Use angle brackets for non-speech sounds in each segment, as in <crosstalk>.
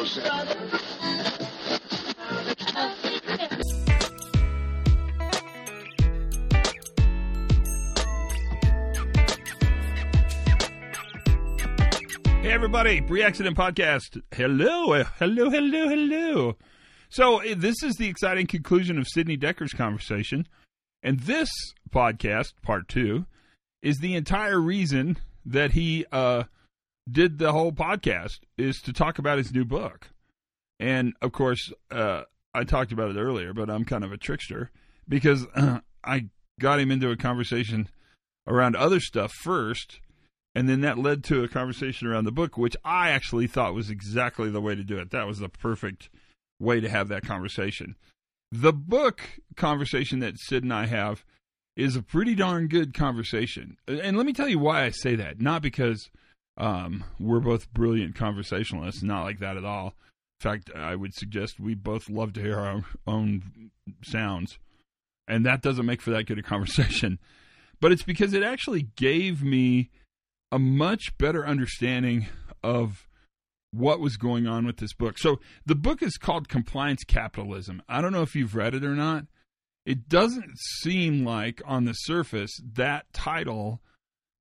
Hey, everybody, Pre Accident Podcast. Hello, uh, hello, hello, hello. So, uh, this is the exciting conclusion of Sidney Dekker's conversation. And this podcast, part two, is the entire reason that he uh, did the whole podcast, is to talk about his new book. And, of course, uh, I talked about it earlier, but I'm kind of a trickster because <clears throat> I got him into a conversation around other stuff first and then that led to a conversation around the book, which I actually thought was exactly the way to do it. That was the perfect way to have that conversation. The book conversation that Sid and I have is a pretty darn good conversation. And let me tell you why I say that. Not because um, we're both brilliant conversationalists, not like that at all. In fact, I would suggest we both love to hear our own sounds. And that doesn't make for that good a <laughs> conversation. But it's because it actually gave me a much better understanding of what was going on with this book. So the book is called Compliance Capitalism. I don't know if you've read it or not. It doesn't seem like on the surface that title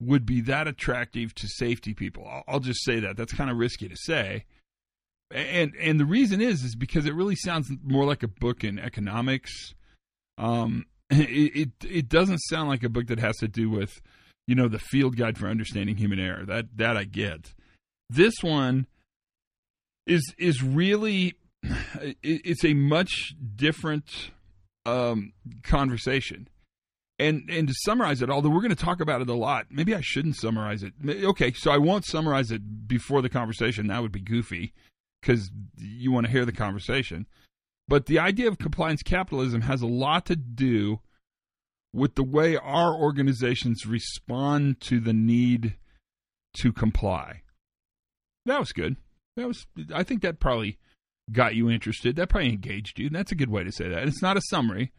would be that attractive to safety people. I'll just say that. That's kind of risky to say. And and the reason is is because it really sounds more like a book in economics. Um, <laughs> it, it it doesn't sound like a book that has to do with you know, the field guide for understanding human error. That that I get. This one is is really <sighs> it's a much different um, conversation. And and to summarize it, although we're going to talk about it a lot, maybe I shouldn't summarize it. Okay, so I won't summarize it before the conversation. That would be goofy because you want to hear the conversation. But the idea of compliance capitalism has a lot to do with the way our organizations respond to the need to comply. That was good. That was I think that probably got you interested. That probably engaged you. That's a good way to say that. It's not a summary.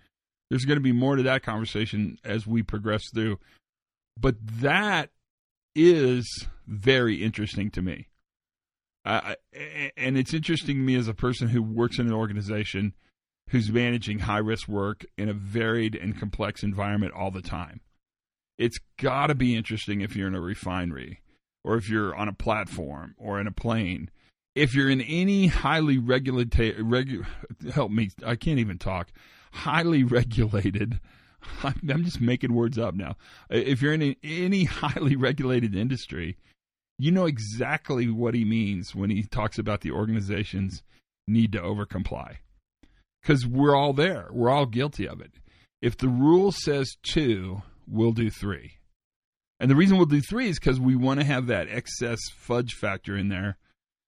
There's going to be more to that conversation as we progress through. But that is very interesting to me. Uh, and it's interesting to me as a person who works in an organization who's managing high risk work in a varied and complex environment all the time. It's got to be interesting if you're in a refinery or if you're on a platform or in a plane. If you're in any highly regulated, regu- help me, I can't even talk, highly <laughs> regulated, <laughs> I'm just making words up now. If you're in any <laughs> highly regulated industry, you know exactly what he means when he talks about the organization's need to overcomply because we're all there. We're all guilty of it. If the rule says two, we'll do three. And the reason we'll do three is because we want to have that excess fudge factor in there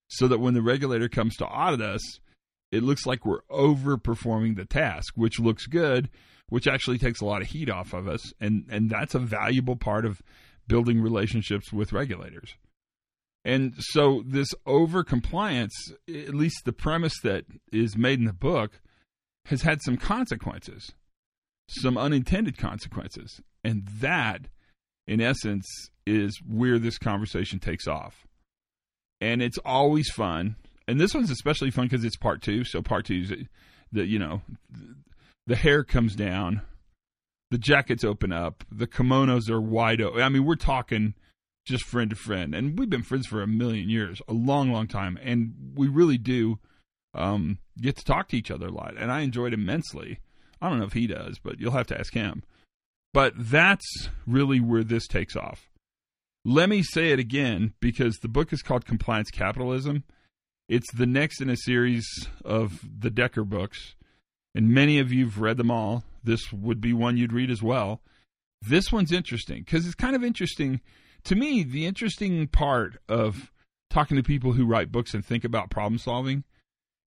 so that when the regulator comes to audit us, it looks like we're overperforming the task, which looks good, which actually takes a lot of heat off of us. And, and that's a valuable part of building relationships with regulators. And so, this over compliance, at least the premise that is made in the book, has had some consequences, some unintended consequences. And that, in essence, is where this conversation takes off. And it's always fun. And this one's especially fun because it's part two. So, part two is the, you know, the hair comes down, the jackets open up, the kimonos are wide open. I mean, we're talking just friend to friend. And we've been friends for a million years, a long, long time. And we really do um, get to talk to each other a lot, and I enjoyed immensely. I don't know if he does, but you'll have to ask him. But that's really where this takes off. Let me say it again because the book is called Compliance Capitalism. It's the next in a series of the Dekker books, and many of you've read them all. This would be one you'd read as well. This one's interesting because it's kind of interesting. To me, the interesting part of talking to people who write books and think about problem solving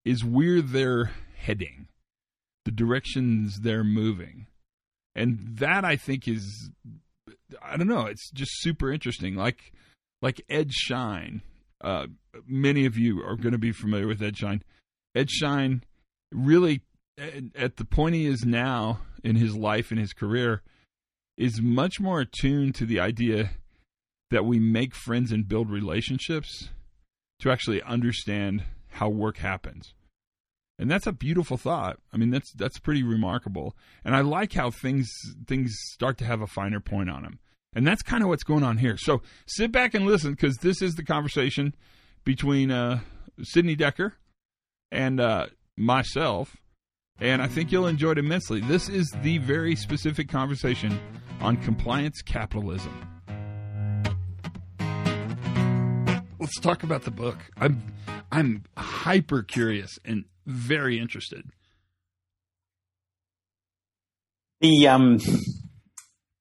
is where they're heading, the directions they're moving. And that I think is I don't know, it's just super interesting. Like like Ed Schein. Uh, many of you are going to be familiar with Ed Schein. Ed Schein really at the point he is now in his life and his career is much more attuned to the idea that we make friends and build relationships to actually understand how work happens. And that's a beautiful thought. I mean, that's that's pretty remarkable. And I like how things things start to have a finer point on them. And that's kind of what's going on here. So sit back and listen because this is the conversation between uh, Sidney Dekker and uh, myself. And I think you'll enjoy it immensely. This is the very specific conversation on compliance capitalism. Let's talk about the book. I'm I'm hyper curious and very interested. The um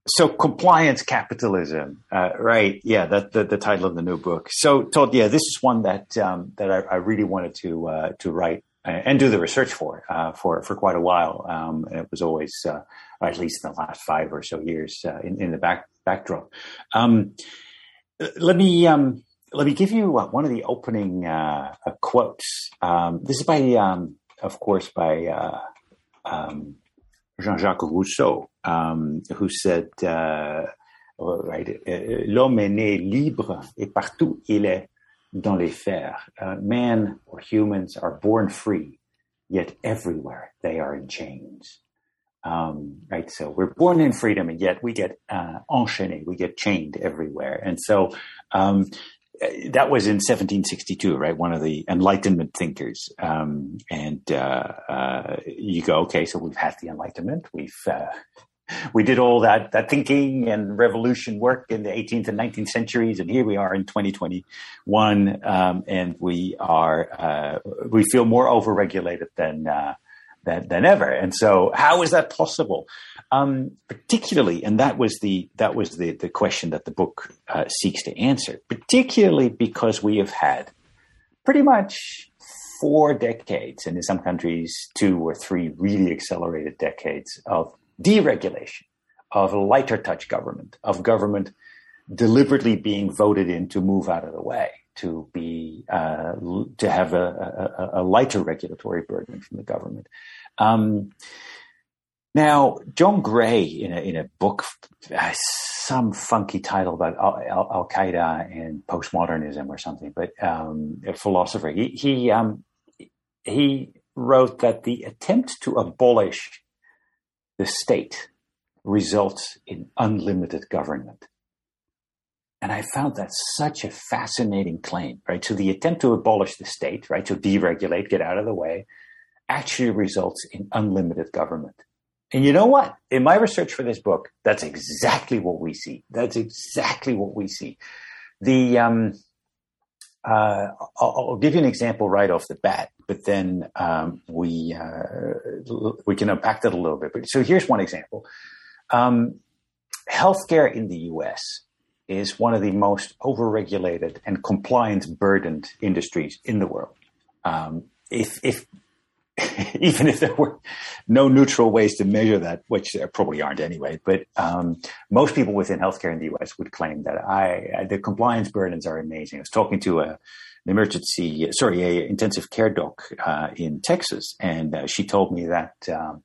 so compliance capitalism, uh, right? Yeah, that's the, the title of the new book. So, Todd, yeah, this is one that um, that I, I, really wanted to uh, to write and do the research for uh, for for quite a while. Um, and it was always, uh, at least in the last five or so years, uh, in, in the back backdrop. Um, let me um, let me give you uh, one of the opening quotes. Um, this is by, um, of course, by. Um, Jean-Jacques Rousseau, um, who said, uh, right, uh, l'homme est né libre et partout il est dans les fers. Uh, man or humans are born free, yet everywhere they are in chains. Um, right, so we're born in freedom, and yet we get uh, enchaîné, we get chained everywhere. And so um, that was in 1762, right? One of the Enlightenment thinkers. Um, and uh, uh, you go, okay, so we've had the Enlightenment. We've uh, we did all that that thinking and revolution work in the 18th and 19th centuries, and here we are in 2021, um, and we are uh, we feel more overregulated than uh, than, than ever. And so, how is that possible? Um, particularly, and that was the that was the the question that the book uh, seeks to answer. Particularly because we have had pretty much four decades, and in some countries, two or three really accelerated decades of deregulation, of lighter touch government, of government deliberately being voted in to move out of the way to be uh, to have a, a, a, lighter regulatory burden from the government. Um, now, John Gray, in a, in a book, uh, some funky title about Al Qaeda and postmodernism or something, but um, a philosopher, he he, um, he wrote that the attempt to abolish the state results in unlimited government. And I found that such a fascinating claim, right? So the attempt to abolish the state, right, to deregulate, get out of the way, actually results in unlimited government. And you know what? In my research for this book, that's exactly what we see. That's exactly what we see. The um, uh, I'll, I'll, give you an example right off the bat, but then um, we uh, we can unpack that a little bit. But so here's one example: um, healthcare in the U.S is one of the most overregulated and compliance burdened industries in the world. Um, if, if <laughs> even if there were no neutral ways to measure that, which there probably aren't anyway, but um, most people within healthcare in the U.S. would claim that I, the compliance burdens are amazing. I was talking to a, an emergency, sorry, a intensive care doc uh, in Texas, and uh, she told me that um,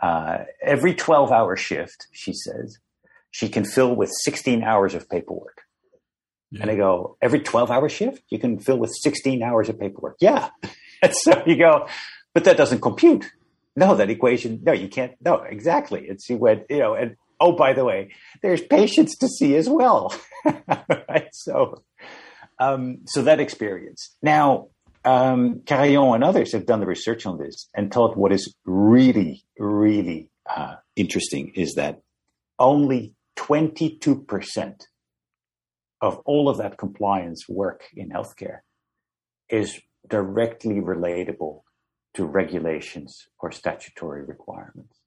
uh, every 12 hour shift, she says, she can fill with 16 hours of paperwork. Yeah. And I go, every 12 hour shift, you can fill with 16 hours of paperwork. Yeah. and <laughs> so you go, but that doesn't compute. No, that equation, no, you can't. No, exactly. It's you went, you know, and oh, by the way, there's patients to see as well. <laughs> right. So, um, so that experience. Now, um, Carillon and others have done the research on this and told what is really, really uh, interesting is that only 22% of all of that compliance work in healthcare is directly relatable to regulations or statutory requirements.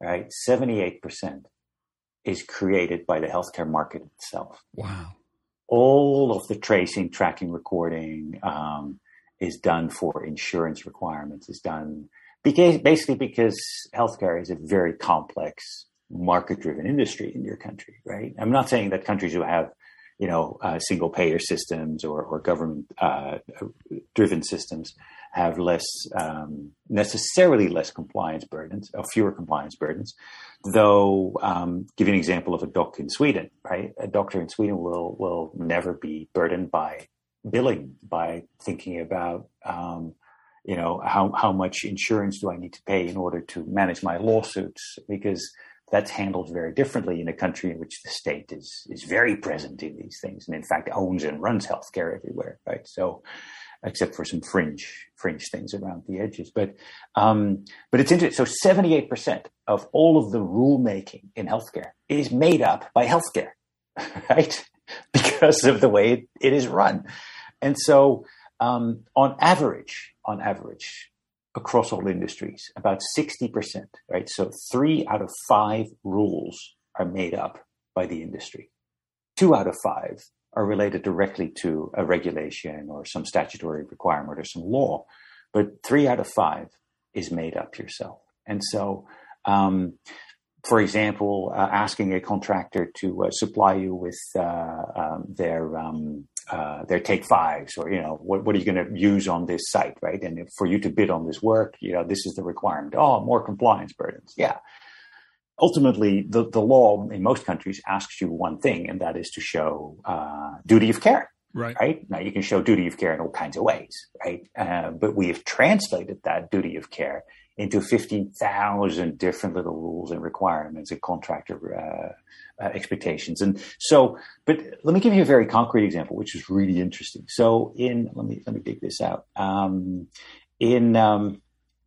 Right? 78% is created by the healthcare market itself. Wow. All of the tracing, tracking, recording um, is done for insurance requirements, is done because, basically because healthcare is a very complex market driven industry in your country, right? I'm not saying that countries who have, you know, uh, single payer systems or, or government uh, driven systems have less, um, necessarily less compliance burdens or fewer compliance burdens. Though, um, give you an example of a doc in Sweden, right? A doctor in Sweden will, will never be burdened by billing by thinking about um, you know how how much insurance do I need to pay in order to manage my lawsuits because that's handled very differently in a country in which the state is is very present in these things and in fact owns and runs healthcare everywhere right so except for some fringe fringe things around the edges but um, but it's interesting so 78% of all of the rulemaking in healthcare is made up by healthcare <laughs> right because of the way it is run and so um, on average on average across all industries, about 60%, right? So three out of five rules are made up by the industry. Two out of five are related directly to a regulation or some statutory requirement or some law. But three out of five is made up yourself. And so, um, for example, uh, asking a contractor to uh, supply you with uh, um, their um, uh, their take fives, or you know, what, what are you going to use on this site, right? And for you to bid on this work, you know, this is the requirement. Oh, more compliance burdens. Yeah. Ultimately, the, the law in most countries asks you one thing, and that is to show uh, duty of care. Right. Right. Now you can show duty of care in all kinds of ways, right? Uh, but we have translated that duty of care into 15,000 different little rules and requirements and contractor uh, uh, expectations. And so, but let me give you a very concrete example, which is really interesting. So in, let me, let me dig this out. Um, in, um,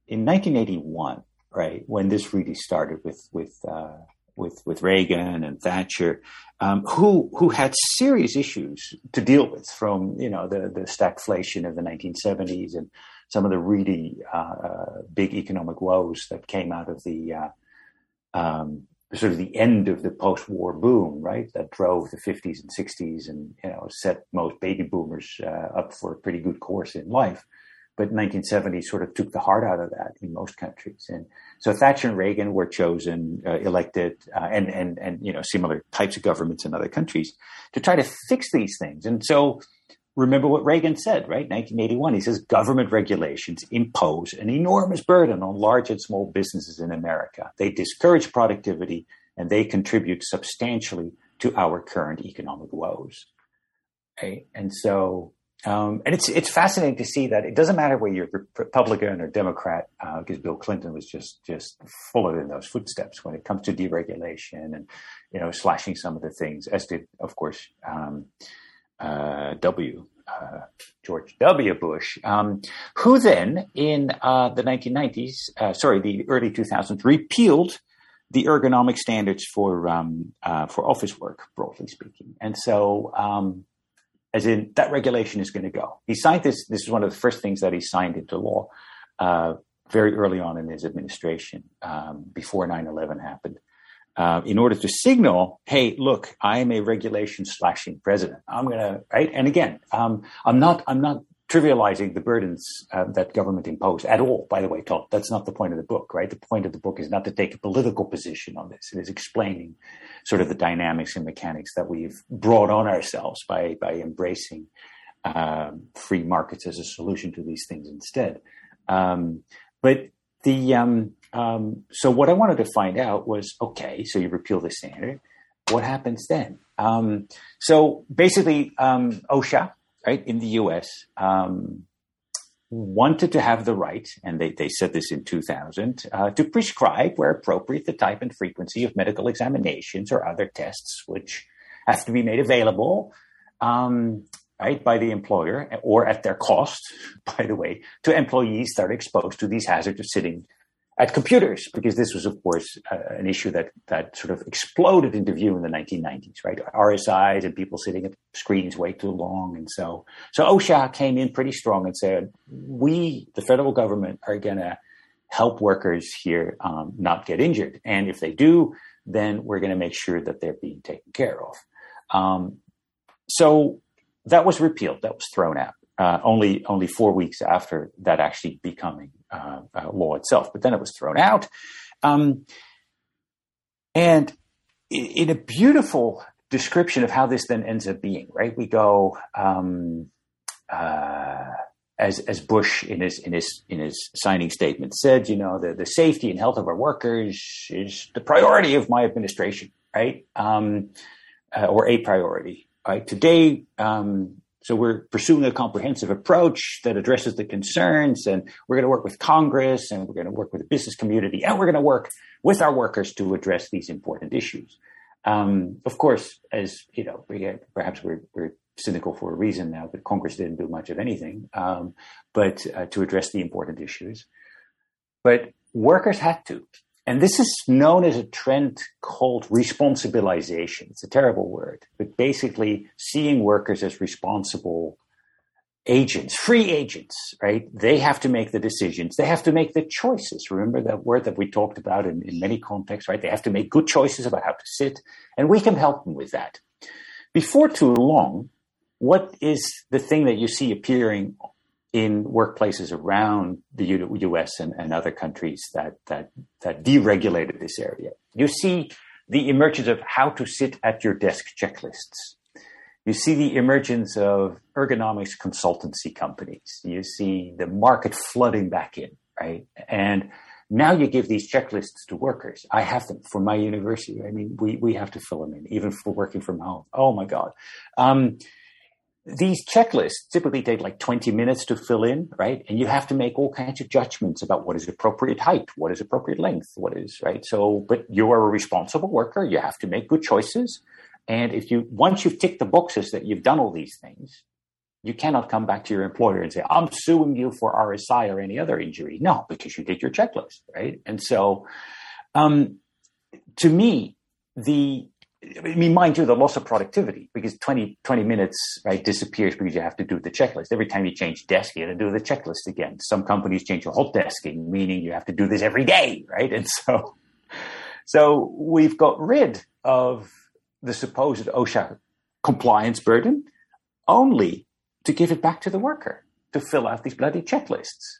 in 1981, right, when this really started with, with, uh, with, with Reagan and Thatcher, um, who, who had serious issues to deal with from, you know, the, the stagflation of the 1970s and, some of the really uh, uh, big economic woes that came out of the uh, um, sort of the end of the post-war boom, right? That drove the 50s and 60s, and you know set most baby boomers uh, up for a pretty good course in life. But 1970 sort of took the heart out of that in most countries, and so Thatcher and Reagan were chosen, uh, elected, uh, and and and you know similar types of governments in other countries to try to fix these things. And so remember what Reagan said, right? 1981. He says government regulations impose an enormous burden on large and small businesses in America. They discourage productivity and they contribute substantially to our current economic woes. Right? And so, um, and it's it's fascinating to see that it doesn't matter whether you're Republican or Democrat, because uh, Bill Clinton was just just followed in those footsteps when it comes to deregulation and you know slashing some of the things, as did of course um, uh, W. Uh, George W. Bush, um, who then in uh, the 1990s, uh, sorry, the early 2000s, repealed the ergonomic standards for um, uh, for office work, broadly speaking. And so, um, as in that regulation is going to go. He signed this. This is one of the first things that he signed into law uh, very early on in his administration, um, before 9/11 happened uh, in order to signal, hey, look, I am a regulation slashing president. I'm going to, right? And again, um, I'm not, I'm not trivializing the burdens uh, that government imposed at all, by the way, Todd. That's not the point of the book, right? The point of the book is not to take a political position on this. It is explaining sort of the dynamics and mechanics that we've brought on ourselves by, by embracing um, free markets as a solution to these things instead. Um, but the, um, um, so what I wanted to find out was, okay, so you repeal the standard. What happens then? Um, so basically, um, OSHA, right, in the U.S., um, wanted to have the right, and they, they said this in 2000, uh, to prescribe, where appropriate, the type and frequency of medical examinations or other tests which have to be made available um, right, by the employer or at their cost, <laughs> by the way, to employees that are exposed to these hazards of sitting at computers, because this was, of course, uh, an issue that that sort of exploded into view in the 1990s, right? RSIs and people sitting at screens way too long, and so so OSHA came in pretty strong and said, "We, the federal government, are going to help workers here um, not get injured, and if they do, then we're going to make sure that they're being taken care of." Um, so that was repealed. That was thrown out. Uh, only only four weeks after that actually becoming uh, uh, law itself. But then it was thrown out, um, and in a beautiful description of how this then ends up being, right? We go um, uh, as as Bush in his in his in his signing statement said, you know, the the safety and health of our workers is the priority of my administration, right? Um, uh, or a priority. Right today, um, So we're pursuing a comprehensive approach that addresses the concerns, and we're going to work with Congress, and we're going to work with the business community, and we're going to work with our workers to address these important issues. Um, of course, as you know, perhaps we're, we're, cynical for a reason now that Congress didn't do much of anything, um, but uh, to address the important issues. But workers had to. And this is known as a trend called responsibilization. It's a terrible word, but basically seeing workers as responsible agents, free agents, right? They have to make the decisions. They have to make the choices. Remember that word that we talked about in, in many contexts, right? They have to make good choices about how to sit, and we can help them with that. Before too long, what is the thing that you see appearing in workplaces around the U.S. And, and, other countries that, that that deregulated this area. You see the emergence of how to sit at your desk checklists. You see the emergence of ergonomics consultancy companies. You see the market flooding back in, right? And now you give these checklists to workers. I have them for my university. I mean, we, we have to fill them in, even for working from home. Oh my God. Um, these checklists typically take like 20 minutes to fill in, right? And you have to make all kinds of judgments about what is appropriate height, what is appropriate length, what is, right? So, but you are a responsible worker. You have to make good choices. And if you, once you've ticked the boxes that you've done all these things, you cannot come back to your employer and say, I'm suing you for RSI or any other injury. No, because you did your checklist, right? And so, um, to me, the I mean, mind you, the loss of productivity because 20, 20 minutes right disappears because you have to do the checklist. Every time you change desk, you have to do the checklist again. Some companies change your whole desking, meaning you have to do this every day, right? And so, so we've got rid of the supposed OSHA compliance burden only to give it back to the worker to fill out these bloody checklists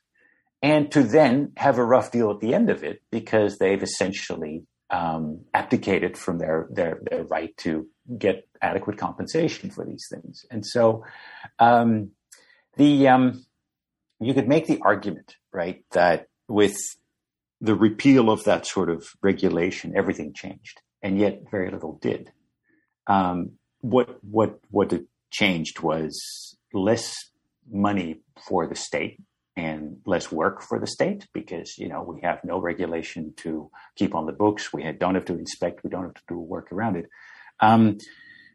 and to then have a rough deal at the end of it because they've essentially um, abdicated from their, their, their right to get adequate compensation for these things. And so um, the um, you could make the argument, right, that with the repeal of that sort of regulation, everything changed, and yet very little did. Um, what what what it changed was less money for the state and less work for the state because you know we have no regulation to keep on the books. We don't have to inspect. We don't have to do work around it. Um,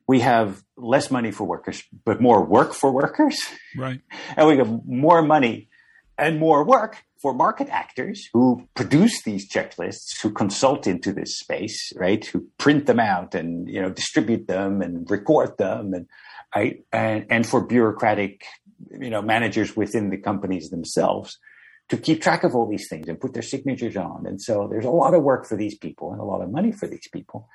we have less money for workers, but more work for workers. Right. <laughs> And we have more money and more work for market actors who produce these checklists, who consult into this space, right? Who print them out and you know distribute them and record them, and right? And and for bureaucratic you know managers within the companies themselves to keep track of all these things and put their signatures on. And so there's a lot of work for these people and a lot of money for these people.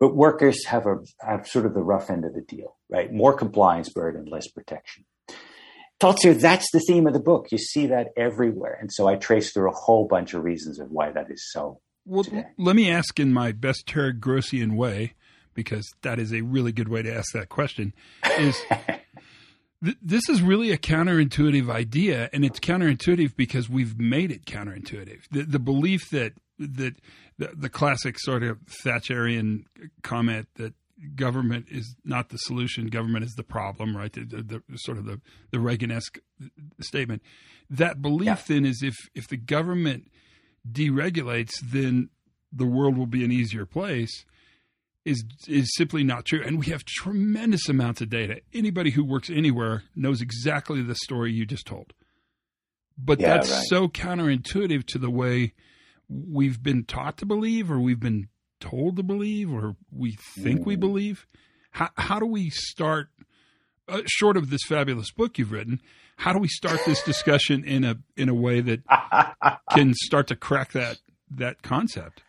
But workers have a have sort of the rough end of the deal, right? More compliance burden, less protection. Todster, that's the theme of the book. You see that everywhere. And so I trace through a whole bunch of reasons of why that is so. Well, today. let me ask in my best Terry Grossian way, because that is a really good way to ask that question, is <laughs> this is really a counterintuitive idea, and it's counterintuitive because we've made it counterintuitive. The, the belief that that the, the, classic sort of Thatcherian comment that government is not the solution, government is the problem, right? The, the, the sort of the, the Reagan-esque statement. That belief yeah. then is if if the government deregulates, then the world will be an easier place is is simply not true. And we have tremendous amounts of data. Anybody who works anywhere knows exactly the story you just told. But yeah, that's right. so counterintuitive to the way we've been taught to believe, or we've been told to believe, or we think mm. we believe. How, how do we start? Uh, short of this fabulous book you've written, how do we start this discussion in a in a way that <laughs> can start to crack that that concept?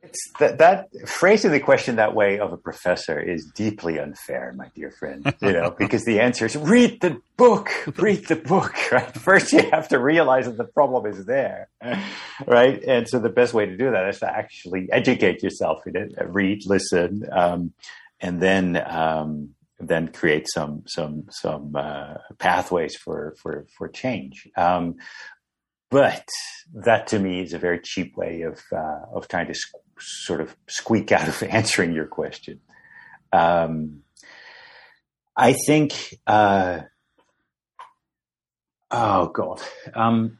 It's that, that phrasing the question that way of a professor is deeply unfair, my dear friend. You know, <laughs> because the answer is read the book, read the book. <laughs> Right. First, you have to realize that the problem is there, <laughs> right? And so the best way to do that is to actually educate yourself in it, read, listen, um, and then um, then create some some some uh, pathways for for for change. Um, but that to me is a very cheap way of uh, of trying to sort of squeak out of <laughs> answering your question. Um, I think, uh, oh God, um,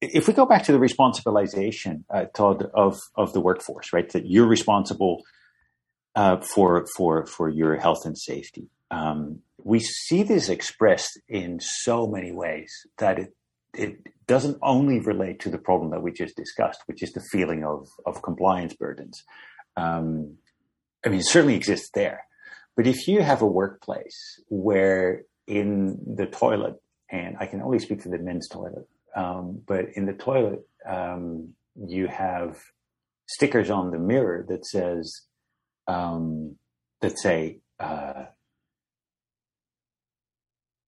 if we go back to the responsibilization, uh, Todd, of of the workforce, right? That you're responsible uh, for for for your health and safety. Um, we see this expressed in so many ways that it it doesn't only relate to the problem that we just discussed, which is the feeling of of compliance burdens. Um, I mean, it certainly exists there, but if you have a workplace where in the toilet, and I can only speak for the men's toilet, um, but in the toilet, um, you have stickers on the mirror that says, um, that say, uh,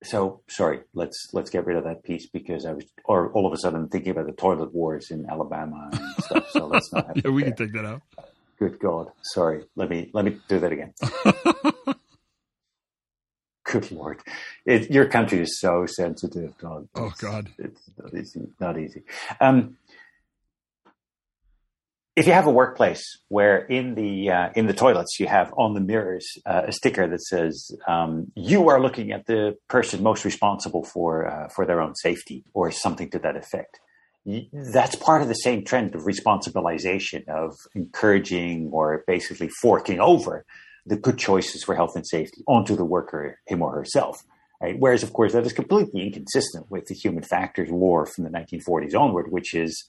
so sorry, let's let's get rid of that piece because I was, or all of a sudden thinking about the toilet wars in Alabama and stuff. So let's not. yeah, <laughs> we can take that out. Good God, sorry. Let me let me do that again. <laughs> Good Lord, it, your country is so sensitive, Todd. Oh God, it's not easy. Not easy. Um, if you have a workplace where in the uh, in the toilets you have on the mirrors uh, a sticker that says um, you are looking at the person most responsible for uh, for their own safety or something to that effect that's part of the same trend of responsibilization of encouraging or basically forking over the good choices for health and safety onto the worker, him or herself. Right? Whereas, of course, that is completely inconsistent with the human factors war from the 1940s onward, which is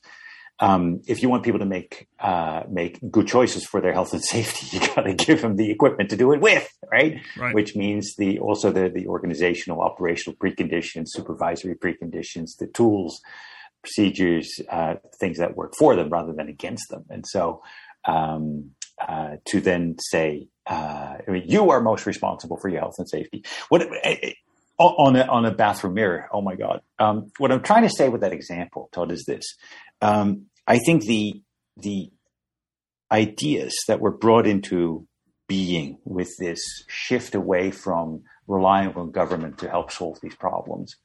um, if you want people to make uh, make good choices for their health and <laughs> safety, you got to give them the equipment to do it with, right? right? Which means the also the the organizational, operational preconditions, supervisory preconditions, the tools, procedures, uh, things that work for them rather than against them. And so, um, uh, to then say, uh, I mean, you are most responsible for your health and safety. What eh, eh, on a, on a bathroom mirror? Oh my God! Um, what I'm trying to say with that example, Todd, is this: um, I think the the ideas that were brought into being with this shift away from relying on government to help solve these problems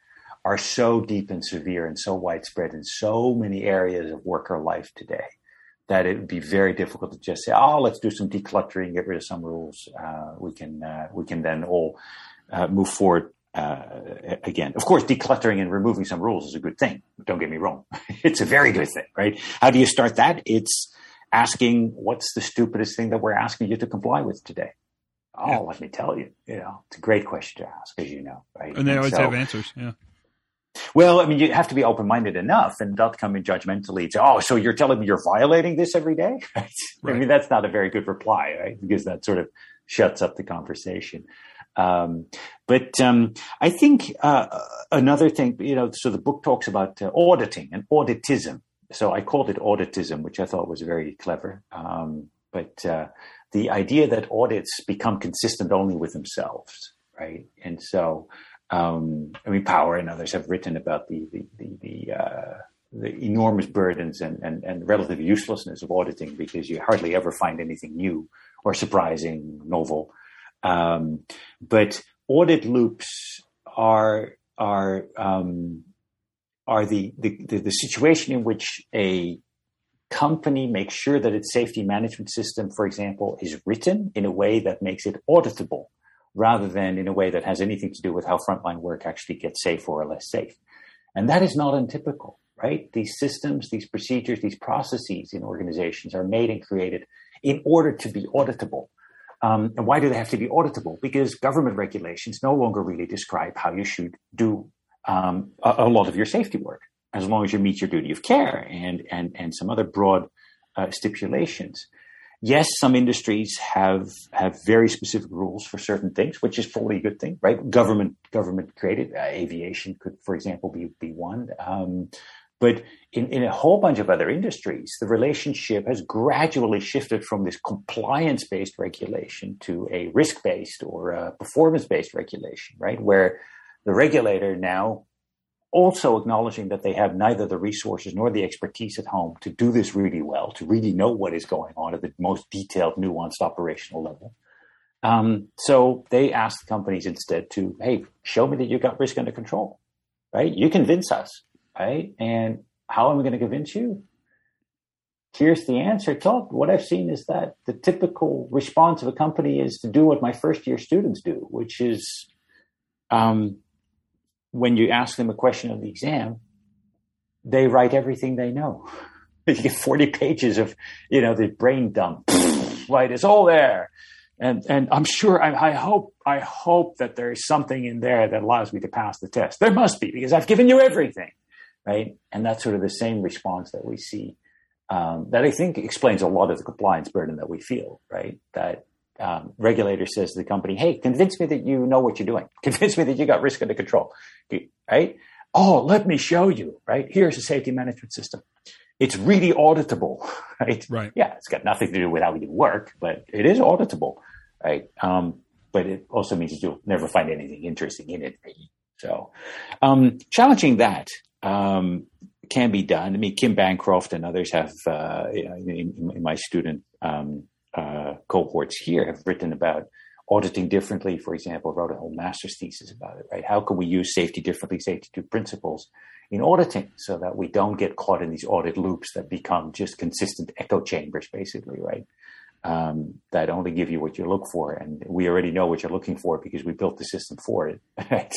are so deep and severe and so widespread in so many areas of worker life today that it would be very difficult to just say, "Oh, let's do some decluttering, get rid of some rules. Uh, we can uh, we can then all uh, move forward uh, again." Of course, decluttering and removing some rules is a good thing. Don't get me wrong; <laughs> it's a very good thing, right? How do you start that? It's asking, "What's the stupidest thing that we're asking you to comply with today?" Oh, yeah. let me tell you. You know, it's a great question to ask, as you know, right? And they always so, have answers. Yeah. Well, I mean, you have to be open minded enough and not come in judgmentally to, oh, so you're telling me you're violating this every day? Right? <laughs> Right. I mean, that's not a very good reply, right? Because that sort of shuts up the conversation. Um, but um, I think uh, another thing, you know, so the book talks about uh, auditing and auditism. So I called it auditism, which I thought was very clever. Um, but uh, the idea that audits become consistent only with themselves, right? And so um, I mean, Power and others have written about the the the, the, uh, the enormous burdens and, and, and relative uselessness of auditing because you hardly ever find anything new or surprising, novel. Um, but audit loops are are um, are the, the, the the situation in which a company makes sure that its safety management system, for example, is written in a way that makes it auditable rather than in a way that has anything to do with how frontline work actually gets safer or less safe. And that is not untypical, right? These systems, these procedures, these processes in organizations are made and created in order to be auditable. Um, and why do they have to be auditable? Because government regulations no longer really describe how you should do um, a, a, lot of your safety work, as long as you meet your duty of care and and and some other broad uh, stipulations yes, some industries have have very specific rules for certain things, which is probably a good thing, right? Government government created uh, aviation could, for example, be be one. Um, but in, in a whole bunch of other industries, the relationship has gradually shifted from this compliance based regulation to a risk based or performance based regulation, right? Where the regulator now also acknowledging that they have neither the resources nor the expertise at home to do this really well, to really know what is going on at the most detailed, nuanced operational level. Um, so they ask companies instead to, hey, show me that you've got risk under control, right? You convince us, right? And how am I going to convince you? here's the answer. Todd, what I've seen is that the typical response of a company is to do what my first year students do, which is um, when you ask them a question on the exam, they write everything they know. <laughs> you get 40 pages of, you know, the brain dump, <laughs> right? It's all there. And, and I'm sure, I, I hope, I hope that there is something in there that allows me to pass the test. There must be because I've given you everything, right? And that's sort of the same response that we see um, that I think explains a lot of the compliance burden that we feel, right? That um, regulator says to the company, "Hey, convince me that you know what you're doing. <laughs> Convince me that you got risk under control." Right? Oh, let me show you. Right? Here's a safety management system. It's really auditable, <laughs> right? Right. Yeah, it's got nothing to do with how you work, but it is auditable, right? Um, but it also means you'll never find anything interesting in it. So, um, challenging that um, can be done. I mean, Kym Bancroft and others have, uh, in, in, my student um, uh, cohorts here, have written about auditing differently. For example, wrote a whole master's thesis about it. Right? How can we use safety differently, safety two principles in auditing, so that we don't get caught in these audit loops that become just consistent echo chambers, basically, right? Um, that only give you what you look for, and we already know what you're looking for because we built the system for it. <laughs> Right?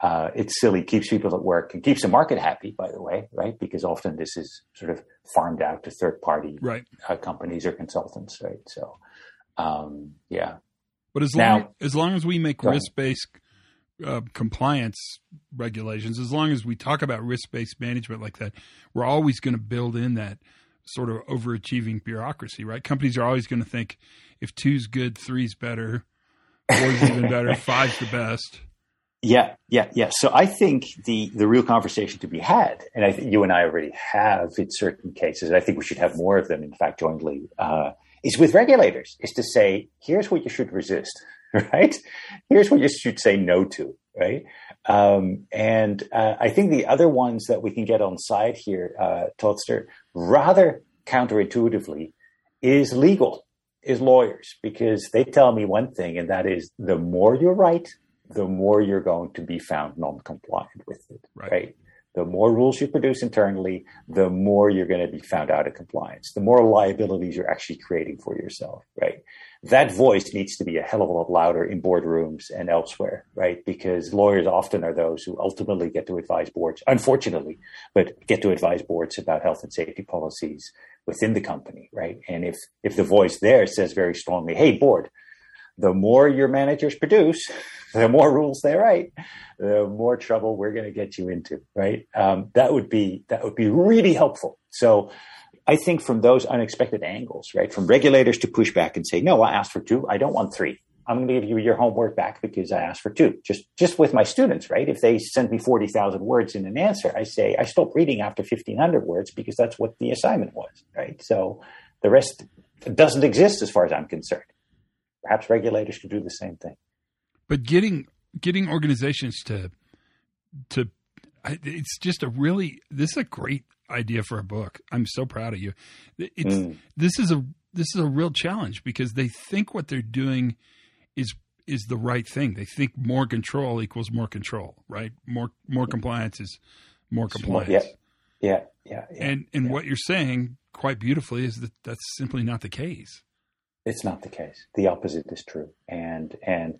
Uh, it's silly, keeps people at work and keeps the market happy, by the way, right? Because often this is sort of farmed out to third party right. uh, companies or consultants, right? So, um, yeah. But as long, as long as we make risk based uh, compliance regulations, as long as we talk about risk based management like that, we're always going to build in that sort of overachieving bureaucracy, right? Companies are always going to think if two's good, three's better, four's even better, <laughs> five's the best. Yeah, yeah, yeah. So I think the the real conversation to be had, and I think you and I already have in certain cases, and I think we should have more of them, in fact, jointly, uh, is with regulators, is to say, here's what you should resist, <laughs> right? Here's what you should say no to, right? Um, and uh, I think the other ones that we can get on side here, uh, rather counterintuitively, is legal, is lawyers, because they tell me one thing, and that is the more you're right, the more you're going to be found non-compliant with it, right. right? The more rules you produce internally, the more you're going to be found out of compliance. The more liabilities you're actually creating for yourself, right? That voice needs to be a hell of a lot louder in boardrooms and elsewhere, right? Because lawyers often are those who ultimately get to advise boards, unfortunately, but get to advise boards about health and safety policies within the company, right? And if, if the voice there says very strongly, Hey, board, the more your managers produce, <laughs> the more rules they write, the more trouble we're going to get you into, right? Um, that would be that would be really helpful. So, I think from those unexpected angles, right, from regulators to push back and say, no, I asked for two, I don't want three. I'm going to give you your homework back because I asked for two. Just just with my students, right? If they send me forty thousand words in an answer, I say I stop reading after fifteen hundred words because that's what the assignment was, right? So the rest doesn't exist as far as I'm concerned. Perhaps regulators could do the same thing. But getting getting organizations to to it's just a really this is a great idea for a book. I'm so proud of you. It's mm. this is a this is a real challenge because they think what they're doing is is the right thing. They think more control equals more control, right? More more compliance is more compliance. Yeah, yeah, yeah. yeah and and yeah. what you're saying quite beautifully is that that's simply not the case. It's not the case. The opposite is true. And and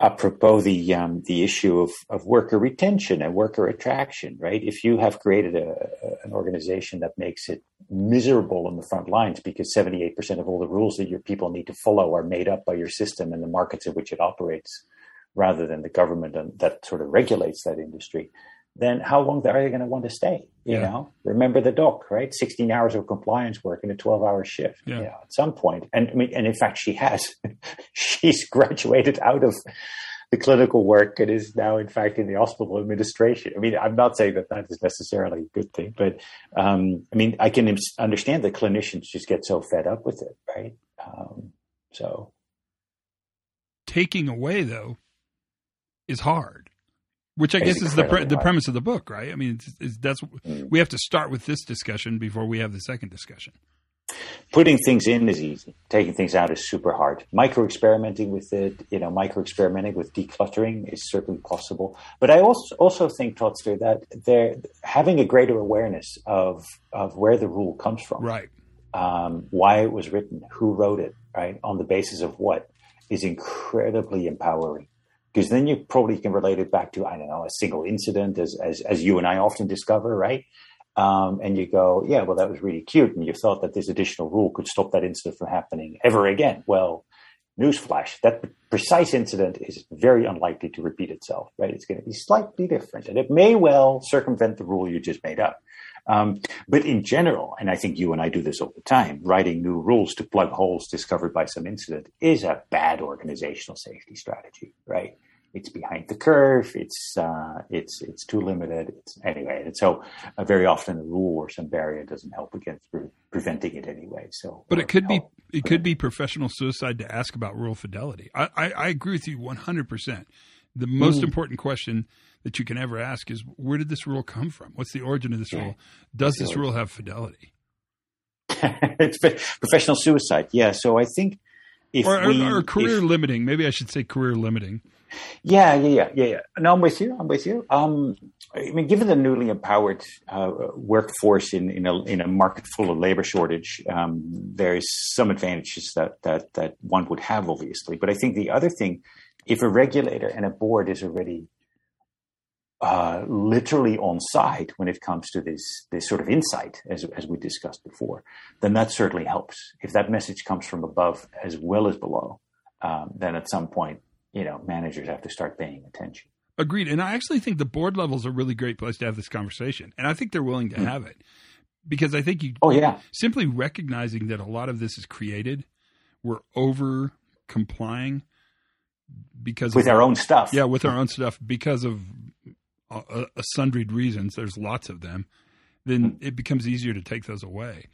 apropos the um, the issue of, of worker retention and worker attraction, right? If you have created a, a, an organization that makes it miserable on the front lines because 78% of all the rules that your people need to follow are made up by your system and the markets in which it operates rather than the government that sort of regulates that industry, then how long are they going to want to stay? You yeah. know, remember the doc, right? 16 hours of compliance work in a 12 hour shift. Yeah. You know, at some point. And I mean, and in fact, she has, <laughs> she's graduated out of the clinical work and is now, in fact, in the hospital administration. I mean, I'm not saying that that is necessarily a good thing, but um, I mean, I can understand that clinicians just get so fed up with it, right? Um, so taking away though is hard which I guess is the pre- the premise of the book, right? I mean, it's, it's, that's mm. we have to start with this discussion before we have the second discussion. putting things in is easy. Taking things out is super hard. Micro experimenting with it, you know, micro experimenting with decluttering is certainly possible. But I also also think, Todster, that they're having a greater awareness of of where the rule comes from, right? Um, why it was written, who wrote it, right? On the basis of what is incredibly empowering. Because then you probably can relate it back to I don't know a single incident, as as as you and I often discover, right? Um, and you go, yeah, well, that was really cute. And you thought that this additional rule could stop that incident from happening ever again. Well, newsflash, that precise incident is very unlikely to repeat itself, right? It's going to be slightly different and it may well circumvent the rule you just made up. Um, but in general, and I think you and I do this all the time, writing new rules to plug holes discovered by some incident is a bad organizational safety strategy, right? It's behind the curve. It's uh, it's it's too limited. It's, anyway, and so uh, very often a rule or some barrier doesn't help against pre- preventing it anyway. So, but it could be it could be professional suicide to ask about rule fidelity. I, I, I agree with you one hundred percent. The most mm. important question that you can ever ask is where did this rule come from? What's the origin of this yeah. rule? Does this rule have fidelity? <laughs> it's professional suicide. Yeah. So I think if or, we, or, or career if, limiting. Maybe I should say career limiting. Yeah, yeah, yeah, yeah, yeah. No, I'm with you. I'm with you. Um, I mean, given the newly empowered uh, workforce in in a, in a market full of labor shortage, um, there's some advantages that that that one would have, obviously. But I think the other thing, if a regulator and a board is already uh, literally on site when it comes to this this sort of insight, as as we discussed before, then that certainly helps. If that message comes from above as well as below, um, then at some point you know, managers have to start paying attention. Agreed. And I actually think the board level is a really great place to have this conversation. And I think they're willing to mm have it because I think you, oh, yeah. simply recognizing that a lot of this is created, we're over complying because with of, our own stuff. Yeah, with our own stuff because of a, a sundried reasons. There's lots of them. Then mm it becomes easier to take those away.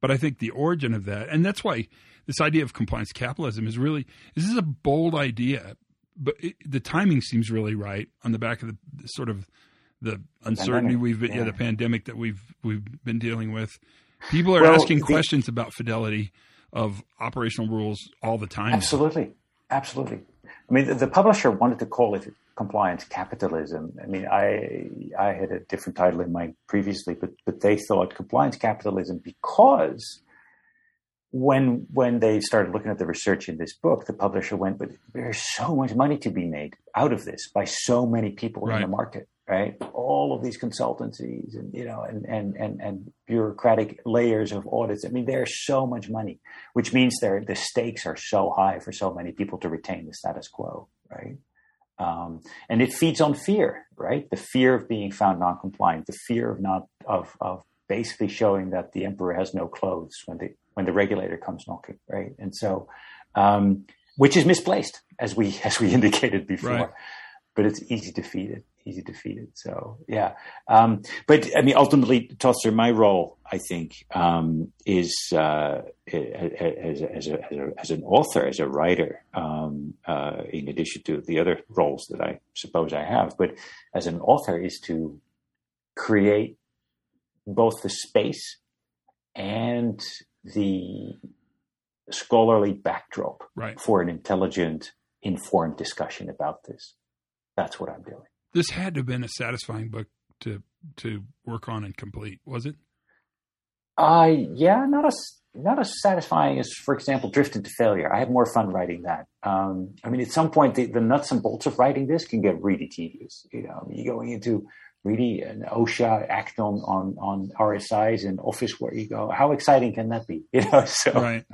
But I think the origin of that, and that's why this idea of compliance capitalism is really this is a bold idea, but it, the timing seems really right on the back of the, the sort of the uncertainty we've been, yeah. yeah. the pandemic that we've we've been dealing with. People are well, asking the, questions about fidelity of operational rules all the time. Absolutely, absolutely. I mean, the, the publisher wanted to call it compliance capitalism. I mean, I I had a different title in mind previously, but but they thought compliance capitalism because when when they started looking at the research in this book, the publisher went, "But there's so much money to be made out of this by so many people right. in the market, right? All of these consultancies and you know and and and and bureaucratic layers of audits. I mean, there's so much money, which means there the stakes are so high for so many people to retain the status quo, right? Um, and it feeds on fear, right? The fear of being found non-compliant, the fear of not of of basically showing that the emperor has no clothes when the when the regulator comes knocking, right? And so, um, which is misplaced, as we <laughs> as we indicated before, right. but it's easy to feed it, easy to feed it. So yeah, um, but I mean, ultimately, Todster, my role, I think, um, is uh, as, as, a, as, a, as, an author, as a writer, um, uh, in addition to the other roles that I suppose I have, but as an author, is to create both the space and the scholarly backdrop right. for an intelligent, informed discussion about this. That's what I'm doing. This had to have been a satisfying book to to work on and complete, was it? Uh yeah, not as not as satisfying as, for example, Drift into Failure. I had more fun writing that. Um, I mean, at some point, the, the, nuts and bolts of writing this can get really tedious. You know, you're going into really an OSHA act on, on, on RSIs and office where you go, how exciting can that be? <laughs> You know, so, right.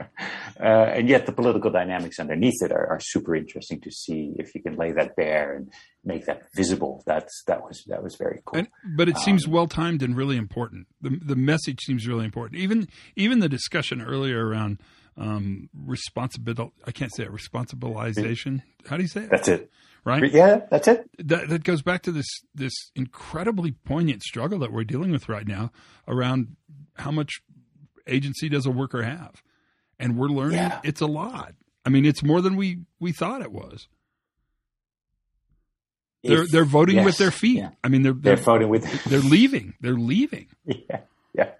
uh, and yet the political dynamics underneath it are, are, super interesting to see if you can lay that bare and make that visible. That's, that was, that was very cool. And, but it um, seems well timed and really important. The, the message seems really important. Even, even the discussion earlier around, um, responsibility, I can't say it, responsibilization. How do you say it? That's it right? Yeah, that's it. That that goes back to this this incredibly poignant struggle that we're dealing with right now around how much agency does a worker have, and we're learning yeah. it's a lot. I mean, it's more than we we thought it was. If, they're they're voting yes, with their feet. Yeah. I mean, they're, they're, they're voting with. they're leaving. They're leaving. <laughs> Yeah, yeah,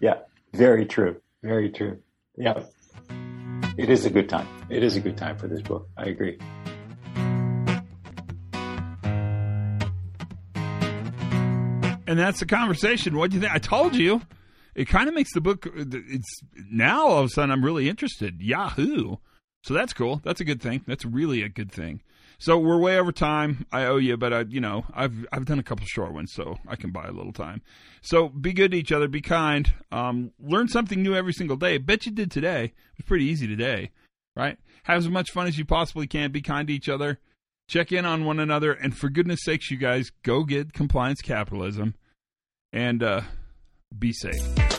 yeah. Very true. Very true. Yeah. It is a good time. It is a good time for this book. I agree. And that's the conversation. What do you think? I told you. It kind of makes the book. It's now all of a sudden I'm really interested. Yahoo! So that's cool. That's a good thing. That's really a good thing. So we're way over time. I owe you, but I, you know, I've I've done a couple short ones, so I can buy a little time. So be good to each other. Be kind. Um, learn something new every single day. Bet you did today. It was pretty easy today, right? Have as much fun as you possibly can. Be kind to each other. Check in on one another, and for goodness sakes, you guys, go get compliance capitalism, and uh, be safe.